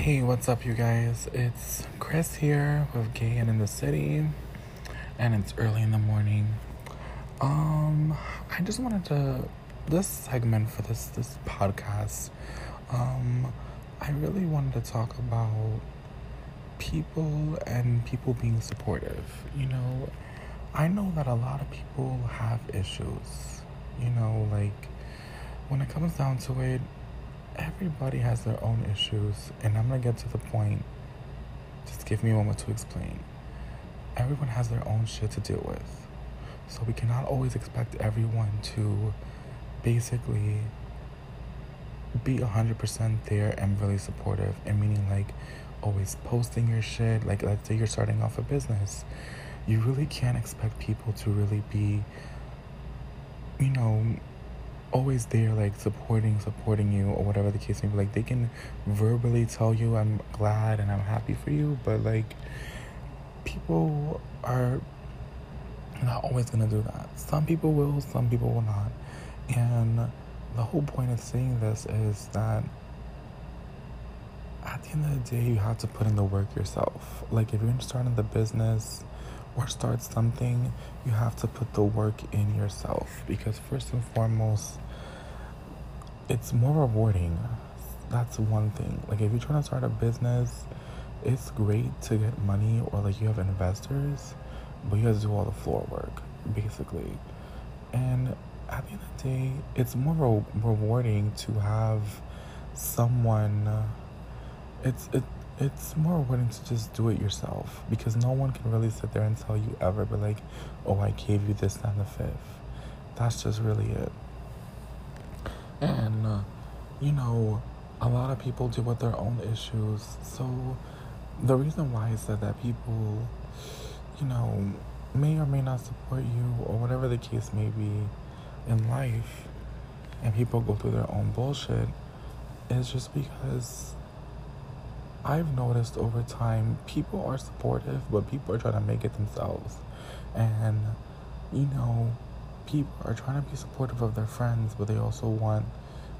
Hey, what's up, you guys? It's Chris here with Gay and in the City, and it's early in the morning. Um, I just wanted to this segment for this this podcast. Um, I really wanted to talk about people and people being supportive. You know, I know that a lot of people have issues. You know, like when it comes down to it, everybody has their own issues, and I'm gonna get to the point. Just give me a moment to explain. Everyone has their own shit to deal with, so we cannot always expect everyone to basically be 100% there and really supportive, and meaning like always posting your shit. Like, let's say you're starting off a business, you really can't expect people to really be, you know, always there, like supporting, supporting you, or whatever the case may be. Like they can verbally tell you, "I'm glad and I'm happy for you," but like people are not always gonna do that. Some people will, some people will not. And the whole point of saying this is that at the end of the day, you have to put in the work yourself. Like if you're starting the business or start something, you have to put the work in yourself because first and foremost, it's more rewarding. That's one thing. Like if you're trying to start a business, it's great to get money or like you have investors, but you have to do all the floor work basically. And at the end of the day, it's more re- rewarding to have someone. it's it it's more rewarding to just do it yourself because no one can really sit there and tell you ever, but like, oh, I gave you this and the fifth. That's just really it. And, uh, you know, a lot of people deal with their own issues. So the reason why I said that people, you know, may or may not support you or whatever the case may be in life, and people go through their own bullshit, is just because I've noticed over time people are supportive, but people are trying to make it themselves. And, you know, people are trying to be supportive of their friends, but they also want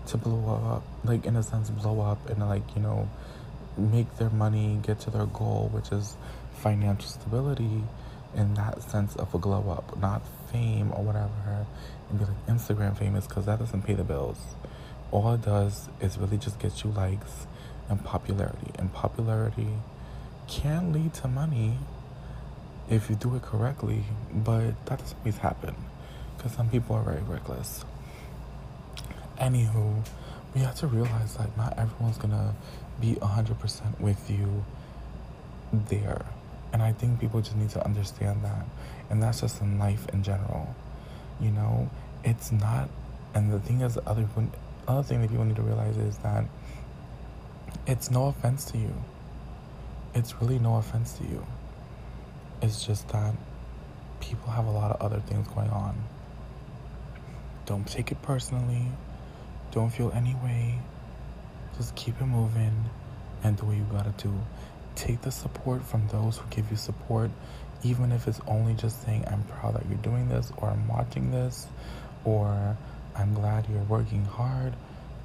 to blow up, like, in a sense, blow up and, like, you know, make their money, get to their goal, which is financial stability in that sense of a glow up, not fame or whatever, and be like Instagram famous because that doesn't pay the bills. All it does is really just get you likes and popularity. And popularity can lead to money if you do it correctly, but that doesn't always happen because some people are very reckless. Anywho, we have to realize that not everyone's gonna be 100% with you there. And I think people just need to understand that. And that's just in life in general. You know, it's not, and the thing is, the other, other thing that people need to realize is that it's no offense to you. It's really no offense to you. It's just that people have a lot of other things going on. Don't take it personally. Don't feel any way. Just keep it moving and do what you gotta do. Take the support from those who give you support, even if it's only just saying, I'm proud that you're doing this, or I'm watching this, or I'm glad you're working hard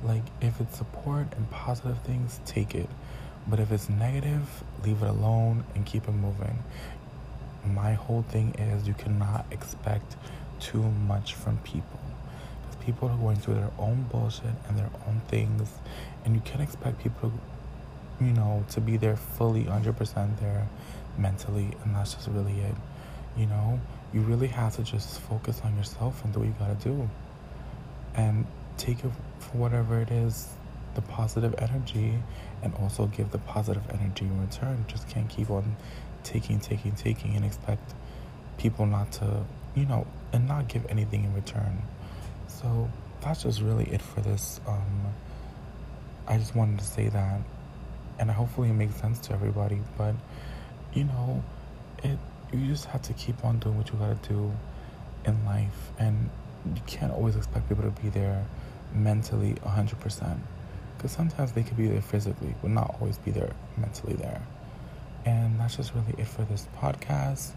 like, if it's support and positive things, take it. But if it's negative, leave it alone and keep it moving. My whole thing is you cannot expect too much from people. People are going through their own bullshit and their own things. And you can't expect people, you know, to be there fully 100% there mentally. And that's just really it. You know, you really have to just focus on yourself and do what you gotta do. And take it for whatever it is, the positive energy, and also give the positive energy in return. Just can't keep on taking, taking, taking, and expect people not to, you know, and not give anything in return. So that's just really it for this. Um, I just wanted to say that, and hopefully it makes sense to everybody. But you know, it you just have to keep on doing what you gotta do in life, and you can't always expect people to be there mentally 100%. Because sometimes they could be there physically, but not always be there mentally there. And that's just really it for this podcast.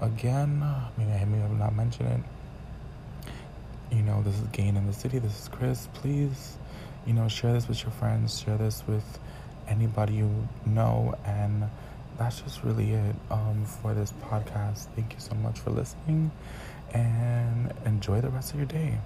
Again, maybe I may have not mentioned it. You know, this is Gain in the City. This is Chris. Please, you know, share this with your friends. Share this with anybody you know. And that's just really it um, for this podcast. Thank you so much for listening and enjoy the rest of your day.